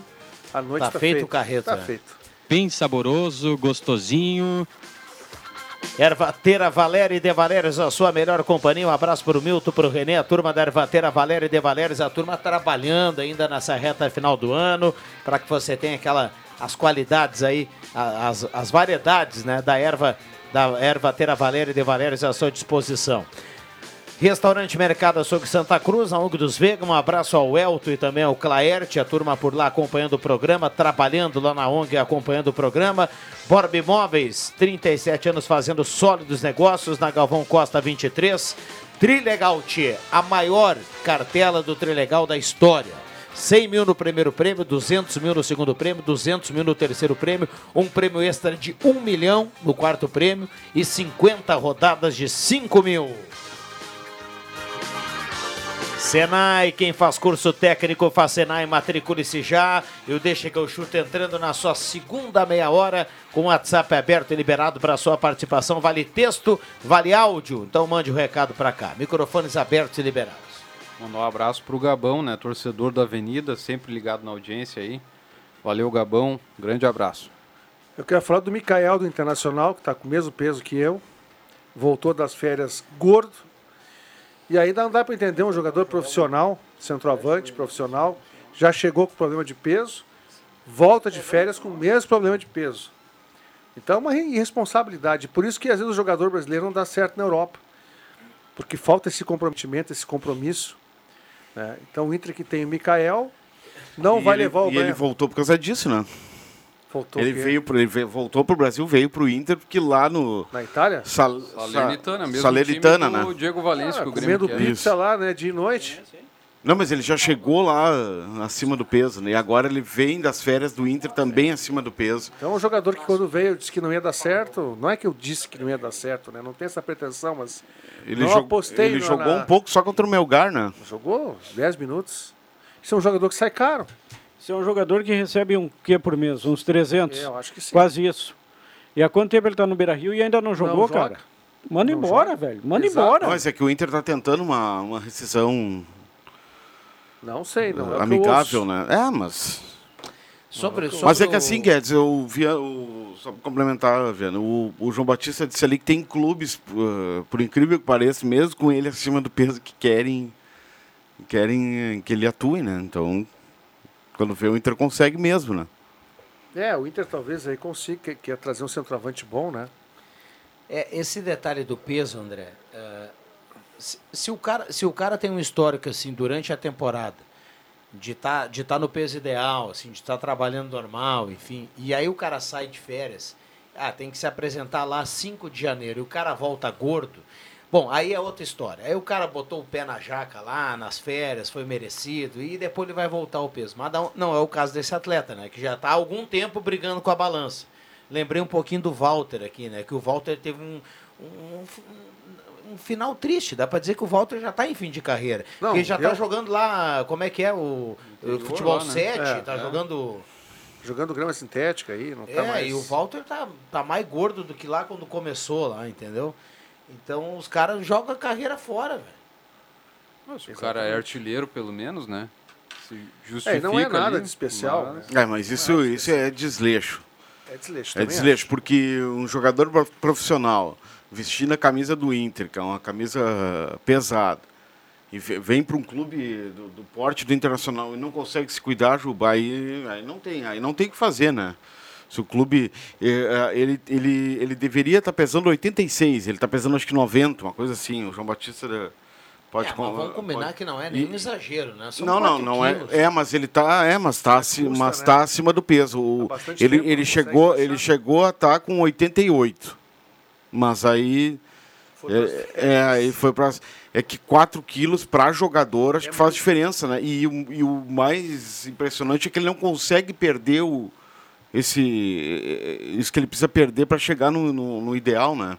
A noite tá, tá feito o carreto. Tá né? feito. Bem saboroso, gostosinho. Ervateira Valéria e De Valérios, a sua melhor companhia. Um abraço para o Milton, para o Renê, a turma da Ervateira Valéria e De Valérios, a turma trabalhando ainda nessa reta final do ano, para que você tenha aquela, as qualidades aí, as, as variedades né, da erva da Ervateira Valéria e De Valérios à sua disposição. Restaurante Mercado Açougue Santa Cruz, a ONG dos Vega, um abraço ao Elto e também ao Claerte, a turma por lá acompanhando o programa, trabalhando lá na ONG acompanhando o programa. Borb Imóveis, 37 anos fazendo sólidos negócios na Galvão Costa 23. Trilegal Tchê, a maior cartela do Trilegal da história. 100 mil no primeiro prêmio, 200 mil no segundo prêmio, 200 mil no terceiro prêmio, um prêmio extra de 1 milhão no quarto prêmio e 50 rodadas de 5 mil. Senai, quem faz curso técnico faz Senai, matricule-se já. Eu deixo que eu chuto entrando na sua segunda meia hora com o WhatsApp aberto e liberado para sua participação. Vale texto, vale áudio. Então mande o um recado para cá. Microfones abertos e liberados. Mandar um abraço para o Gabão, né? Torcedor da Avenida, sempre ligado na audiência aí. Valeu, Gabão. Grande abraço. Eu quero falar do Micael do Internacional, que está com o mesmo peso que eu. Voltou das férias gordo e aí não dá para entender um jogador profissional, centroavante profissional, já chegou com problema de peso, volta de férias com o mesmo problema de peso. Então é uma irresponsabilidade. Por isso que às vezes o jogador brasileiro não dá certo na Europa. Porque falta esse comprometimento, esse compromisso. Né? Então o Inter que tem o Mikael não e vai ele, levar o E ele voltou por causa disso, né? Voltou ele, veio pro, ele veio, voltou pro Brasil, veio pro Inter, porque lá no. Na Itália? Sal, Salernitana, mesmo. Salernitana, né? O Diego Valência, ah, que o Grêmio comendo pizza lá, né? De noite. Não, mas ele já chegou lá acima do peso, né? E agora ele vem das férias do Inter também acima do peso. Então, um jogador que quando veio disse que não ia dar certo, não é que eu disse que não ia dar certo, né? Não tem essa pretensão, mas Ele, não jo- apostei ele na- jogou na- um pouco só contra o Melgar, né? Jogou 10 minutos. Isso é um jogador que sai caro. Você é um jogador que recebe um quê por mês? Uns 300? É, eu acho que sim. Quase isso. E há quanto tempo ele está no Beira-Rio e ainda não jogou, joga. cara? Manda Não embora, joga. velho. Manda Exato. embora. Mas é que o Inter tá tentando uma, uma rescisão Não sei, não. é amigável, né? É, mas. Sobre, Mas sobre é que assim, Guedes, eu via. O, só pra complementar, Viana, o, o João Batista disse ali que tem clubes, uh, por incrível que pareça, mesmo com ele acima do peso, que querem, querem eh, que ele atue, né? Então, quando vê o Inter consegue mesmo, né? É, o Inter talvez aí consiga, que, que é trazer um centroavante bom, né? É, esse detalhe do peso, André, é, se, se o cara, se o cara tem um histórico assim durante a temporada de estar de tá no peso ideal, assim, de estar trabalhando normal, enfim, e aí o cara sai de férias, ah, tem que se apresentar lá 5 de janeiro e o cara volta gordo. Bom, aí é outra história. Aí o cara botou o pé na jaca lá, nas férias, foi merecido, e depois ele vai voltar ao peso. Mas não, é o caso desse atleta, né? Que já está há algum tempo brigando com a balança. Lembrei um pouquinho do Walter aqui, né? Que o Walter teve um, um, um final triste. Dá para dizer que o Walter já está em fim de carreira. Não, ele já está eu- jogando lá, como é que é? O, o futebol lá, né? 7, É, tá é. jogando. Jogando grama sintética aí, não tá É, mais... e o Walter tá, tá mais gordo do que lá quando começou lá, entendeu? Então os caras jogam a carreira fora, velho. Se o cara é artilheiro, pelo menos, né? Se É, justifica e não é nada ali, de especial, mas- né? É, mas isso, isso é desleixo. É desleixo É desleixo, porque um jogador prof- profissional vestindo a camisa do Inter, que é uma camisa pesada, e ve- vem para um clube do, do porte do Internacional e não consegue se cuidar, Juba, aí, aí não tem, aí não tem o que fazer, né? Se o clube, eh, eh, ele, ele, ele deveria estar pesando 86, ele está pesando acho que 90, uma coisa assim, o João Batista eh, pode... É, mas vamos combinar pode- que não é nenhum exagero, né? São não, não, não é. quilos. É, mas ele tá, é, mas tá, aci- custa, mas né? tá acima do peso. O- ele tempo ele chegou, ele chegou a estar com 88. Mas aí é, é, aí foi para é que 4 quilos para jogador acho que faz diferença, né? E, e o mais impressionante é que ele não consegue perder o esse isso que ele precisa perder para chegar no, no, no ideal, né?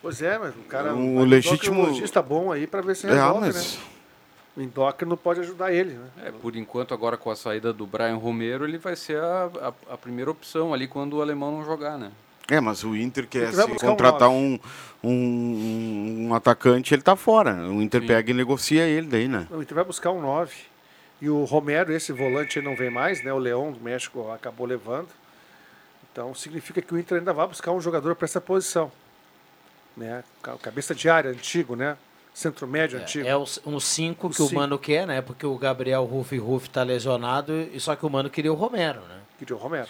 Pois é, mas o cara... Um vai no legítimo- endocrinologista bom aí pra ver se É, resolve, mas- né? O endócrino pode ajudar ele, né? É, por enquanto, agora com a saída do Brian Romero, ele vai ser a, a, a primeira opção ali quando o alemão não jogar, né? É, mas o Inter quer se um contratar um, um, um atacante, ele tá fora. O Inter Sim. pega e negocia ele daí, né? O Inter vai buscar um 9. E o Romero, esse volante não vem mais, né? O Leão do México acabou levando. Então significa que o Inter ainda vai buscar um jogador para essa posição. Né? Ca- Cabeça de área antigo, né? Centro médio antigo. É um 5 que O o cinco. Mano quer, né? Porque o Gabriel Ruff Ruff tá lesionado, e só que o Mano queria o Romero, né? Queria o Romero.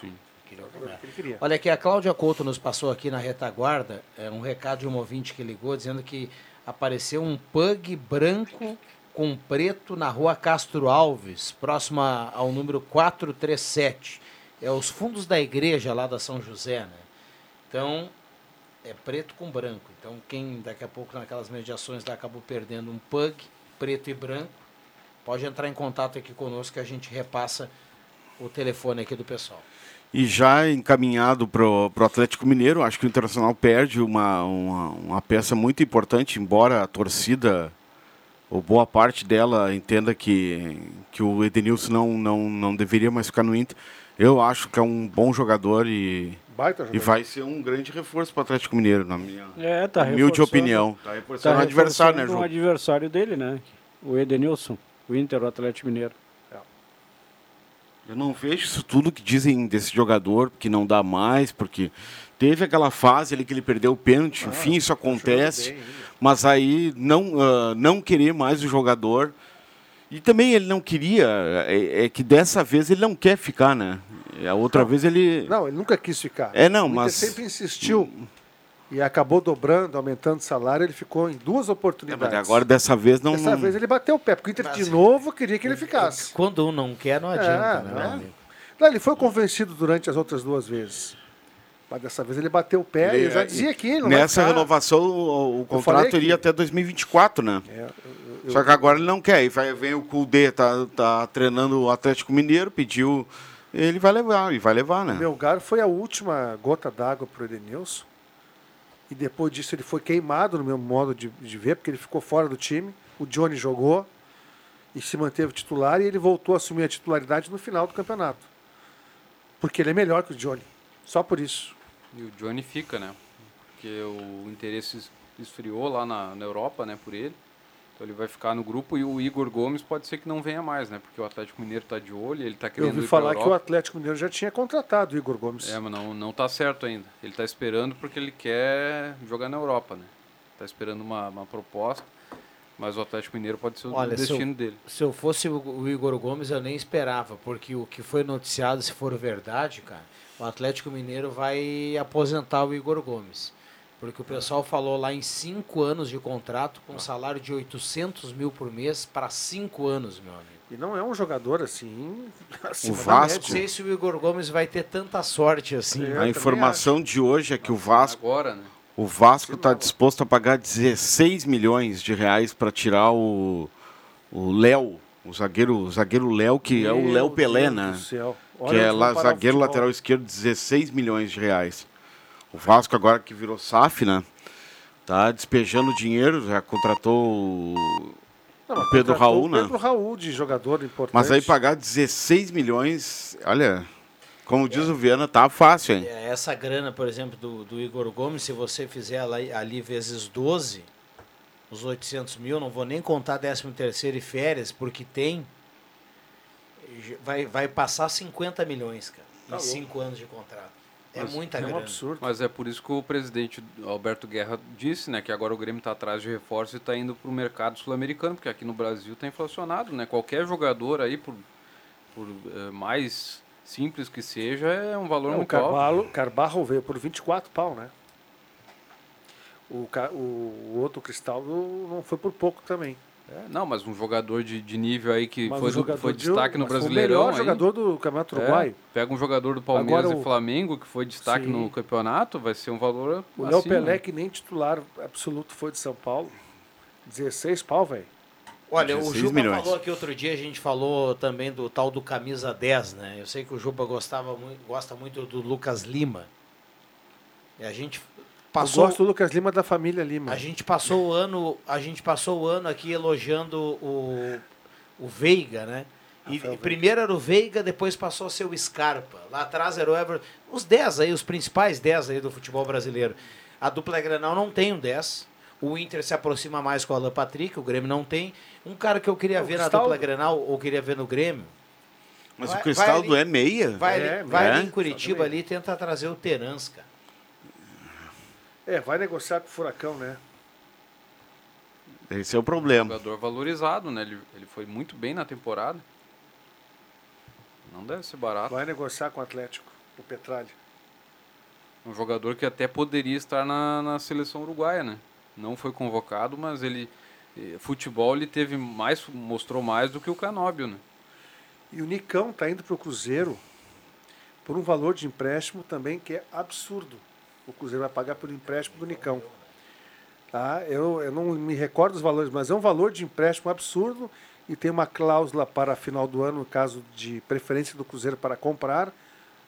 Queria o Romero. Ele queria. Olha aqui, a Cláudia Couto nos passou aqui na retaguarda é, um recado de um ouvinte que ligou dizendo que apareceu um pug branco com preto na rua Castro Alves, próxima ao número 437. É os fundos da igreja lá da São José, né? Então, é preto com branco. Então, quem daqui a pouco naquelas mediações lá acabou perdendo um pug, preto e branco, pode entrar em contato aqui conosco que a gente repassa o telefone aqui do pessoal. E já encaminhado para o Atlético Mineiro, acho que o Internacional perde uma, uma, uma peça muito importante, embora a torcida, ou boa parte dela, entenda que, que o Edenilson não, não, não deveria mais ficar no Inter. Eu acho que é um bom jogador e, Baita e jogador. vai ser um grande reforço para o Atlético Mineiro, na minha É, tá humilde opinião. Tá Tá reforçando o adversário, né, o adversário dele, né? O Edenilson, o Inter, o Atlético Mineiro. Eu não vejo isso tudo que dizem desse jogador, que não dá mais, porque teve aquela fase ali que ele perdeu o pênalti, enfim, isso acontece. Mas aí não, ah, não querer mais o jogador. E também ele não queria, é, é que dessa vez ele não quer ficar, né? E A outra vez ele. Não, ele nunca quis ficar. É, não, Inter mas- sempre insistiu. E acabou dobrando, aumentando o salário, ele ficou em duas É, oportunidades. mas agora dessa vez não. Dessa não- vez ele bateu o pé, porque o Inter de novo queria que ele ficasse. Quando um não quer, não adianta, É, né, não meu é? amigo? Não, ele foi convencido durante as outras duas vezes. Mas dessa vez ele bateu o pé e eu já dizia aqui, ele não Nessa renovação, o, o contrato que- iria até 2024, né? É, eu, Só que agora ele não quer. Vai- vem o Kudê, tá, tá treinando o Atlético Mineiro, pediu. Ele vai levar, e vai levar, né? O Melgar foi a última gota d'água para o Edenilson. E depois disso ele foi queimado no meu modo de, de ver, porque ele ficou fora do time. O Johnny jogou e se manteve titular e ele voltou a assumir a titularidade no final do campeonato. Porque ele é melhor que o Johnny. Só por isso. E o Johnny fica, né? Porque o interesse es- esfriou lá na, na Europa, né, por ele. Então ele vai ficar no grupo e o Igor Gomes pode ser que não venha mais, né? Porque o Atlético Mineiro tá de olho, ele tá Eu querendo ouvi ir pra falar que o. Atlético Mineiro já tinha contratado o Igor Gomes. É, mas não, não tá certo ainda. Ele tá esperando porque ele quer jogar na Europa, né? Tá esperando uma, uma proposta, mas o Atlético Mineiro pode ser o Olha, se destino eu, dele. se eu fosse o o Igor Gomes, eu nem esperava, porque o que foi noticiado, se for verdade, cara, o Atlético Mineiro vai aposentar o Igor Gomes. Porque o pessoal falou lá em cinco anos de contrato, com um salário de 800 mil por mês para cinco anos, meu amigo. E não é um jogador assim. acima da Vasco- Não sei se o Igor Gomes vai ter tanta sorte assim. A informação de hoje é que o Vasco. Agora, né? O Vasco está disposto a pagar 16 milhões de reais para tirar o o Léo, o zagueiro, o zagueiro Léo, que é o Meu Léo Pelé, Deus né? Que é lá, o zagueiro lateral esquerdo, 16 milhões de reais. O Vasco agora que virou SAF, né? Tá despejando dinheiro, já contratou o Não, o Pedro Raul, o né? Pedro Raul de jogador importante. Mas aí pagar 16 milhões, olha, como diz o Viana, tá fácil, hein? É, Essa grana, por exemplo, do, do Igor Gomes, se você fizer ali, ali vezes 12, os 800 mil, não vou nem contar 13 terceiro e férias, porque tem, vai, vai passar 50 milhões, cara, Tá em louco. 5 anos de contrato. É Mas muita um grana. Mas é por isso que o presidente Alberto Guerra disse, né, que agora o Grêmio está atrás de reforço e está indo para o mercado sul-americano, porque aqui no Brasil está inflacionado, né? Qualquer jogador aí, por, por eh, mais simples que seja, é um valor o muito alto. Carvalho, Carbarro veio por 24 pau, né? O, o, o outro Cristaldo não foi por pouco também. É, não, mas um jogador de, de nível aí que Mas foi, um foi de- destaque no mas foi o Brasileirão. melhor aí. jogador do Campeonato É, Uruguaio. pega um jogador do Palmeiras Agora e o- Flamengo, que foi destaque Sim. no campeonato, vai ser um valor O Léo. Pelé, que nem titular absoluto foi de São Paulo. 16 pau, velho. Olha, o 16 Juba milhões. falou aqui outro dia, a gente falou também do tal do camisa 10, né? Eu sei que o Juba gostava muito, gosta muito do Lucas Lima. E a gente passou Eu gosto do Lucas Lima da família Lima. A gente passou o ano, a gente passou o ano aqui elogiando o, o Veiga, né? E, e primeiro era o Veiga, depois passou a ser o Scarpa. Lá atrás era o Everton. Os 10 aí, os principais 10 aí do futebol brasileiro. A dupla Granal não tem um 10. O Inter se aproxima mais com o Alan Patrick, o Grêmio não tem. Um cara que eu queria O ver na Cristaldo. dupla Grenal ou queria ver no Grêmio. Mas Vai- o Cristaldo vai ali- é meia? Vai, ali- É, vai é. ali em Curitiba ali e tenta trazer o Terans, cara. É, vai negociar com o Furacão, né? Esse é o problema. Jogador valorizado, né? Ele, ele foi muito bem na temporada. Não deve ser barato. Vai negociar com o Atlético, o Petralha. Um jogador que até poderia estar na, na seleção uruguaia, né? Não foi convocado, mas ele. eh, Futebol ele teve mais, mostrou mais do que o Canóbio, né? E o Nicão tá indo para o Cruzeiro por um valor de empréstimo também que é absurdo. O Cruzeiro vai pagar pelo empréstimo do Nicão. Tá? Eu, eu não me recordo os valores, mas é um valor de empréstimo absurdo e tem uma cláusula para final do ano, no caso de preferência do Cruzeiro para comprar.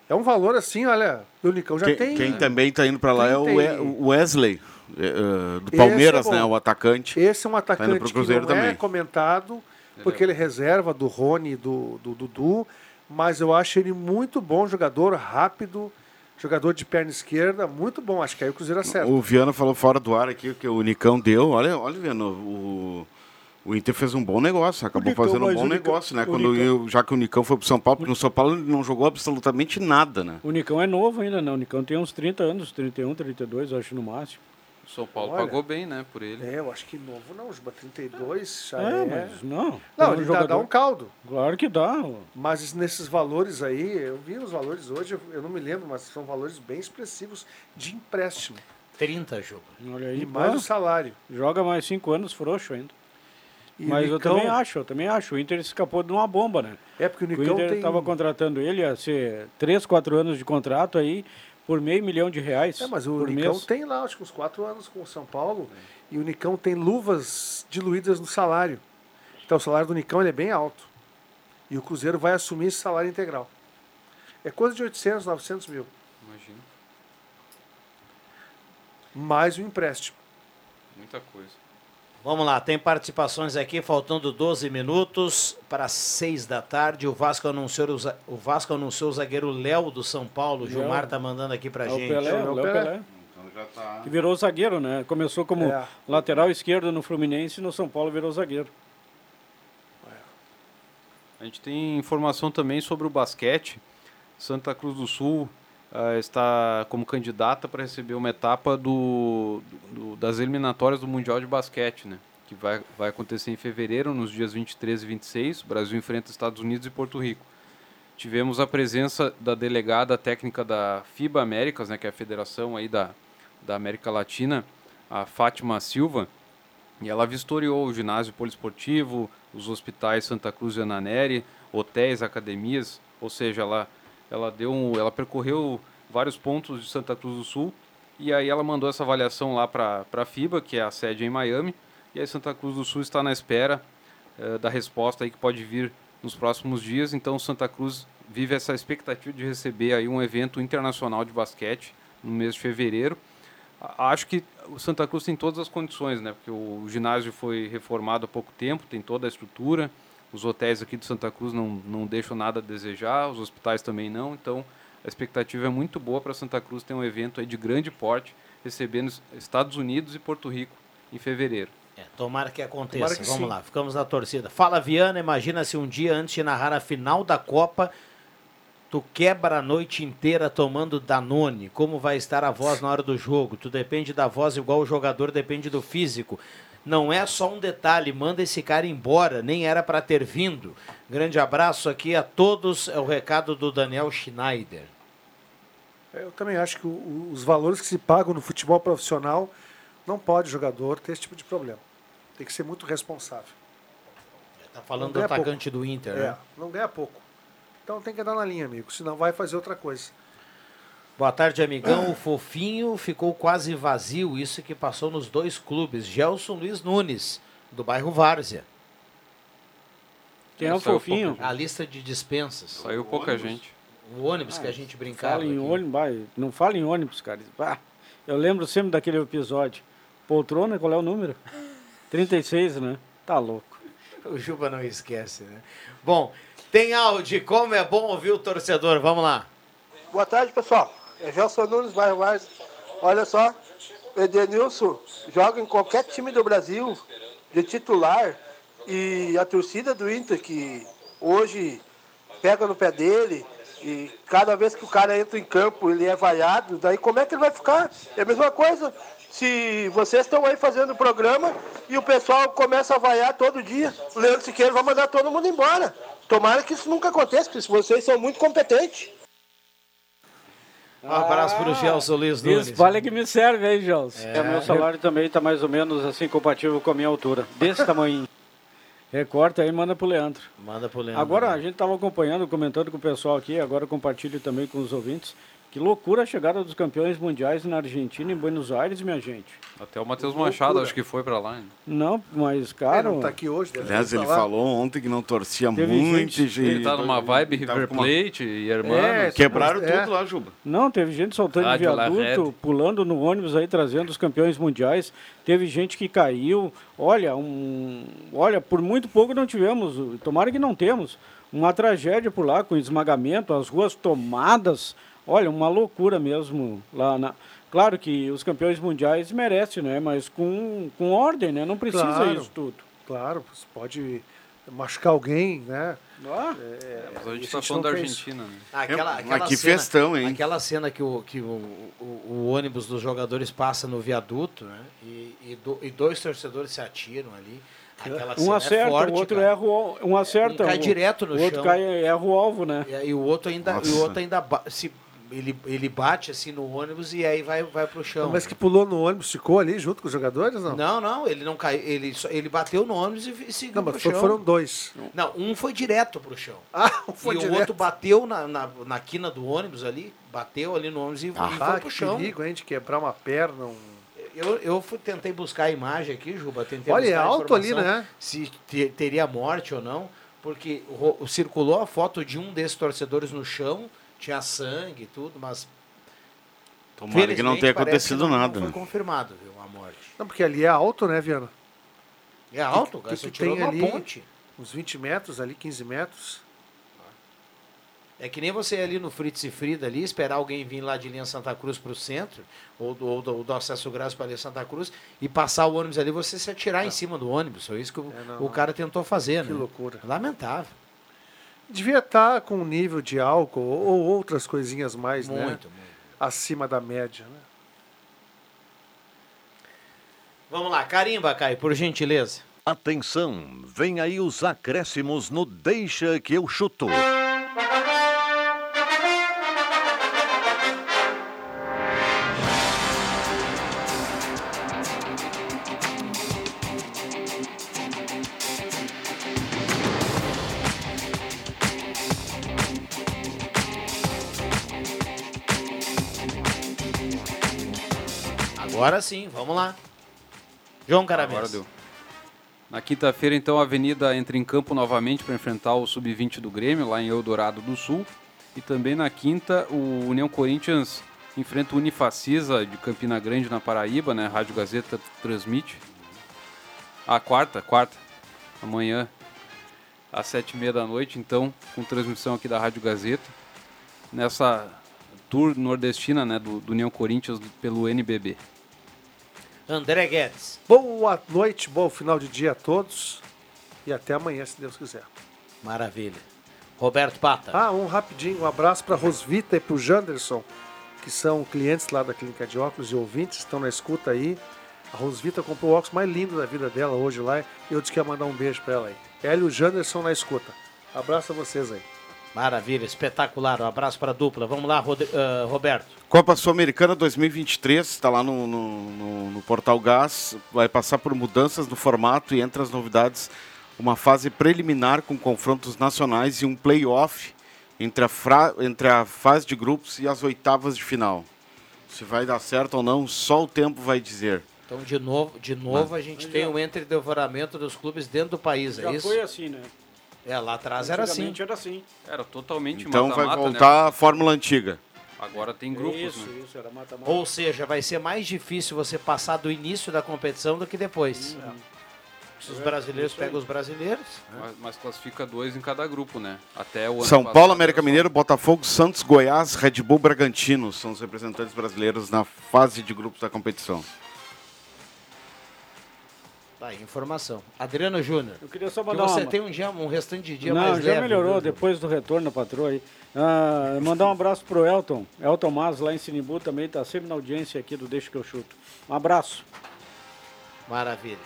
É um valor assim, olha, o Nicão já Quem, tem. quem também está indo para lá é o 30 We- o Wesley, eh, eh, do Palmeiras, é né? O atacante. Esse é um Tá atacante pro que Cruzeiro não é também. comentado, porque ele é reserva do Rony e do, do Dudu, mas eu acho ele muito bom jogador, rápido, jogador de perna esquerda, muito bom. Acho que aí o Cruzeiro acerta. O Viana falou fora do ar aqui que o Nicão deu. Olha, olha, Viana, o, o Inter fez um bom negócio, acabou Nicão, fazendo um bom Nicão- negócio, né? o Quando Nicão- eu- já que o Nicão foi pro São Paulo, porque no São Paulo ele não jogou absolutamente nada, né? O Nicão é novo ainda, não. O Nicão tem uns 30 anos, 31, 32, acho no máximo. O São Paulo Olha. pagou bem, né, por ele. É, eu acho que novo não, Juba 32 já É, é. mas não. Não, É ele dá, jogador- dá um caldo. Claro que dá. Mas nesses valores aí, eu vi os valores hoje, eu- eu não me lembro, mas são valores bem expressivos de empréstimo. 30, Juba. Olha aí, E mais pô, o salário. Joga mais 5 anos frouxo ainda. E Mas o eu Nicão- também acho, eu também acho. O Inter escapou de uma bomba, né? É porque o O Nicão Inter tem- estava contratando ele, ia ser 3, 4 anos de contrato aí, por meio milhão de reais. É, mas o por Nicão mês. tem lá, acho que uns quatro anos com o São Paulo. E o Nicão tem luvas diluídas no salário. Então o salário do Nicão ele é bem alto. E o Cruzeiro vai assumir esse salário integral. É coisa de 800, 900 mil. Imagina. Mais o empréstimo. Muita coisa. Vamos lá, tem participações aqui, faltando 12 minutos para 6 da tarde. O Vasco anunciou o, Vasco anunciou o zagueiro Léo do São Paulo. O. Gilmar tá mandando aqui pra É o gente. Pelé, é o Léo Pelé. Então já tá. Que virou zagueiro, né? Começou como É. lateral esquerdo no Fluminense e no São Paulo virou zagueiro. A gente tem informação também sobre o basquete. Santa Cruz do Sul ah, está como candidata para receber uma etapa do, do- das eliminatórias do Mundial de Basquete, né? Que vai, vai acontecer em fevereiro, nos dias 23 e 26. O Brasil enfrenta Estados Unidos e Porto Rico. Tivemos a presença da delegada técnica da FIBA Américas, né, que é a federação aí da, da América Latina, a Fátima Silva, e ela vistoriou o ginásio poliesportivo, os hospitais Santa Cruz e Ananeri, hotéis, academias, ou seja, ela, ela, deu um, ela percorreu vários pontos de Santa Cruz do Sul e aí ela mandou essa avaliação lá para a FIBA, que é a sede em Miami, e aí Santa Cruz do Sul está na espera eh, da resposta aí que pode vir nos próximos dias. Então Santa Cruz vive essa expectativa de receber aí um evento internacional de basquete no mês de fevereiro. Acho que o Santa Cruz tem todas as condições, né? Porque o ginásio foi reformado há pouco tempo, tem toda a estrutura. Os hotéis aqui de Santa Cruz não, não deixam nada a desejar, os hospitais também não. Então, a expectativa é muito boa para Santa Cruz ter um evento aí de grande porte, recebendo os Estados Unidos e Porto Rico em fevereiro. É, tomara que aconteça. Tomara que Vamos sim. lá, ficamos na torcida. Fala, Viana, imagina se um dia antes de narrar a final da Copa, tu quebra a noite inteira tomando Danone. Como vai estar a voz na hora do jogo? Tu depende da voz igual o jogador depende do físico. Não é só um detalhe, manda esse cara embora, nem era para ter vindo. Grande abraço aqui a todos, é o recado do Daniel Schneider. Eu também acho que os valores que se pagam no futebol profissional não pode jogador ter esse tipo de problema. Tem que ser muito responsável. Tá falando do atacante pouco. do Inter, É, né? não ganha pouco. Então tem que andar na linha, amigo, senão vai fazer outra coisa. Boa tarde, amigão. O fofinho ficou quase vazio, isso que passou nos dois clubes. Gelson Luiz Nunes, do bairro Várzea. Quem é o Saiu fofinho? pouca A lista de dispensas. Saiu pouca gente. O ônibus que a gente brincava. Fala em aqui. ônibus, não fala em ônibus, cara. Ah, eu lembro sempre daquele episódio. Poltrona, qual é o número? 36, né? Tá louco. O Juba não esquece, né? Bom, tem áudio. Como é bom ouvir o torcedor. Vamos lá. Boa tarde, pessoal. É Gelson Nunes, bairro Várzea. Olha só, Edenilson joga em qualquer time do Brasil de titular e a torcida do Inter, que hoje pega no pé dele e cada vez que o cara entra em campo ele é vaiado, daí como é que ele vai ficar? É a mesma coisa. Se vocês estão aí fazendo o programa e o pessoal começa a vaiar todo dia, o Leandro Siqueira vai mandar todo mundo embora. Tomara que isso nunca aconteça, porque vocês são muito competentes. Um abraço para o Gelson Luiz Nunes. Isso vale que me serve aí, Gelson. É. É. meu salário também está mais ou menos assim compatível com a minha altura. Desse tamanho. Recorta aí e manda pro Leandro. Manda pro Leandro. Agora a gente estava acompanhando, comentando com o pessoal aqui, agora compartilho também com os ouvintes. Que loucura a chegada dos campeões mundiais na Argentina e em Buenos Aires, minha gente. Até o Matheus. Machado acho que foi para lá. né? Não, mas, cara. Ele não tá aqui hoje, Aliás, ele falou ontem que não torcia Teve muito. gente- e- Ele tá numa vibe River uma- Plate e Hermanos. Quebraram É. tudo lá, Juba. Não, teve gente soltando de Rádio viaduto, pulando no ônibus aí, trazendo os campeões mundiais. Teve gente que caiu. Olha, um, olha, por muito pouco não tivemos, tomara que não temos, uma tragédia por lá, com esmagamento, as ruas tomadas. Olha, uma loucura mesmo lá na... Claro que os campeões mundiais merecem, né? Mas com, com ordem, né? Não precisa Claro. isso tudo. Claro, você pode machucar alguém, né? Ah. É, Mas a gente e tá não falando da. Argentina, né? Aquela, É, aquela mas que cena, festão, hein? Aquela cena que, o, que o, o, o ônibus dos jogadores passa no viaduto, né? E, e, do- e dois torcedores se atiram ali. Aquela Um cena acerta, é forte, o outro cara. erra o um acerta. Um cai o- direto no o outro chão. cai erra o alvo, né? E, e o outro ainda, e o outro ainda se, ele, ele bate assim no ônibus e aí vai, vai pro chão. Mas que pulou no ônibus, ficou ali junto com os jogadores, não? Não, não, ele não caiu. Ele, só- ele bateu no ônibus e, e seguiu Não, pro mas for- chão. foram dois. Não, um foi direto pro chão. Ah, um foi e direto. o outro bateu na, na, na quina do ônibus ali, bateu ali no ônibus e, e Ah, foi pro chão. perigo, hein, de quebrar uma perna, um... Eu, eu fui, tentei buscar a imagem aqui, Juba. Tentei Olha, é buscar a alto ali, né? Se te- teria morte ou não, porque ro- circulou a foto de um desses torcedores no chão, tinha sangue e tudo, mas. Tomara que não tenha que acontecido não- nada, Não né? foi confirmado, viu, a morte. Não, porque ali é alto, né, Viana? É alto, O cara, que, você que tirou tem uma ali? ponte. Uns 20 metros ali, 15 metros. É que nem você ir ali no Fritz e Frida ali, esperar alguém vir lá de linha Santa Cruz para o centro, ou do, ou do, do acesso grátis para linha Santa Cruz, e passar o ônibus ali, você se atirar em cima do ônibus. Foi isso que o, É, não, o não. cara tentou fazer, Que né? loucura. Lamentável. Devia estar com um nível de álcool ou outras coisinhas mais, né? Muito, muito. Acima da média, né? Vamos lá, carimba, Caio, por gentileza. Atenção, vem aí os acréscimos no Deixa que eu chuto. Agora sim, vamos lá. João Caramês. Agora deu. Na quinta-feira, então, a Avenida entra em campo novamente para enfrentar o Sub-20 do Grêmio, lá em Eldorado do Sul. E também na quinta, o União Corinthians enfrenta o Unifacisa de Campina Grande, na Paraíba, né? A Rádio Gazeta transmite. A quarta, quarta, amanhã, às sete e meia da noite, então, com transmissão aqui da Rádio Gazeta. Nessa tour nordestina, né, do, do União Corinthians pelo NBB. André Guedes. Boa noite, bom final de dia a todos. E até amanhã, se Deus quiser. Maravilha. Roberto Pata. Ah, um rapidinho, um abraço para Rosvita e para o Janderson, que são clientes lá da Clínica de Óculos e ouvintes, estão na escuta aí. A Rosvita comprou o óculos mais lindo da vida dela hoje lá e eu disse que ia mandar um beijo para ela aí. Ela e o Janderson na escuta. Abraço a vocês aí. Maravilha, espetacular. Um abraço para a dupla. Vamos lá, Rod- ah, Roberto. Copa Sul-Americana 2023, está lá no, no, no- no Portal Gás, vai passar por mudanças no formato e entre as novidades, uma fase preliminar com confrontos nacionais e um play-off entre a, entre a fase de grupos e as oitavas de final. Se vai dar certo ou não, só o tempo vai dizer. Então, de novo, de novo a gente tem o entre-devoramento dos clubes dentro do país, Já é isso? foi assim, né? É, lá atrás era assim. Era assim. Era totalmente Então vai mata-mata, né? voltar a fórmula antiga. Agora tem grupos, Isso, né? isso, era mata-mata. Ou seja, vai ser mais difícil você passar do início da competição do que depois. Se os brasileiros pegam os brasileiros. Mas, mas classifica dois em cada grupo, né? Até o São Paulo, América só- Mineiro, Botafogo, Santos, Goiás, Red Bull, Bragantino são os representantes brasileiros na fase de grupos da competição. Tá aí, informação. Adriano Júnior. Eu queria só Que mandar você uma... tem um dia, um restante de dia Não, mais já leve, melhorou viu? depois do retorno da patroa aí. Ah, mandar um abraço pro Elton. Elton Mas lá em Sinimbu também tá sempre na audiência aqui do Deixa que eu chuto. Um abraço. Maravilha.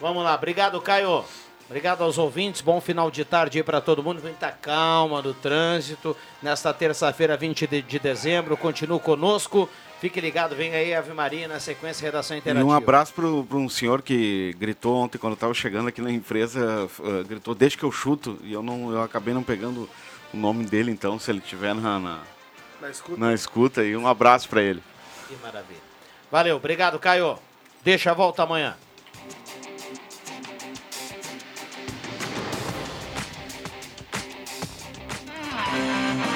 Vamos lá, obrigado, Caio. Obrigado aos ouvintes, bom final de tarde aí para todo mundo. Muita calma no trânsito. Nesta terça-feira, 20 de, de dezembro, continue conosco. Fique ligado, vem aí Ave Maria na sequência Redação E Interativa. um abraço para um senhor que gritou ontem quando eu estava chegando aqui na empresa, eh, gritou deixa que eu chuto, e eu não eu acabei não pegando o nome dele, então se ele estiver na, na, Na escuta. na escuta, aí um abraço para ele. Que maravilha. Valeu, obrigado, Caio. Deixa a volta amanhã.